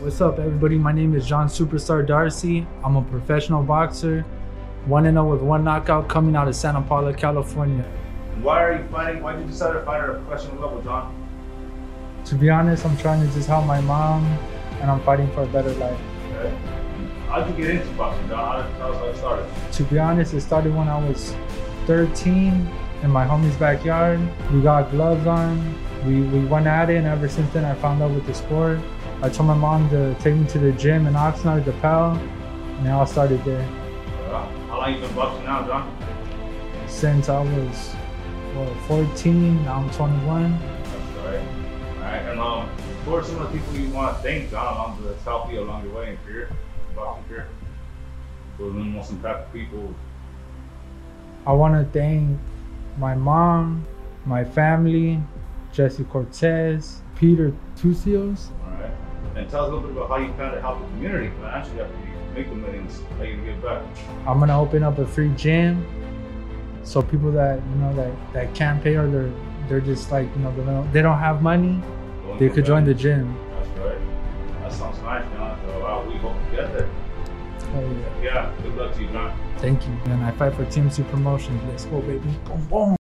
What's up, everybody? My name is John Superstar Darcy. I'm a professional boxer, 1 0 with one knockout coming out of Santa Paula, California. Why are you fighting? Why did you decide to fight at a professional level, John? To be honest, I'm trying to just help my mom and I'm fighting for a better life. Okay. How'd you get into boxing, John? How tell us how it started. To be honest, it started when I was 13 in my homie's backyard. We got gloves on. We, we went at it, and ever since then, I found out with the sport. I told my mom to take me to the gym in Oxnard, the PAL, and it all started there. How long you been boxing now, John? Since I was what, 14, now I'm 21. That's all right. All right, and um, who are some of the people you want to thank, John, along that's helped you along your way in career, boxing career? Who are the most impactful people? I want to thank my mom, my family, Jesse Cortez, Peter Tucios. And tell us a little bit about how you plan to help the community financially after you make the millions. How you give back? I'm gonna open up a free gym, so people that you know that that can't pay or they're they're just like you know they don't, they don't have money, Go and they could join the gym. That's right. That sounds nice, John. So we hope to get there. Oh, yeah. Yeah. Good luck to you, John. Thank you. And I fight for TMC Promotions. Let's go, baby. Boom, boom.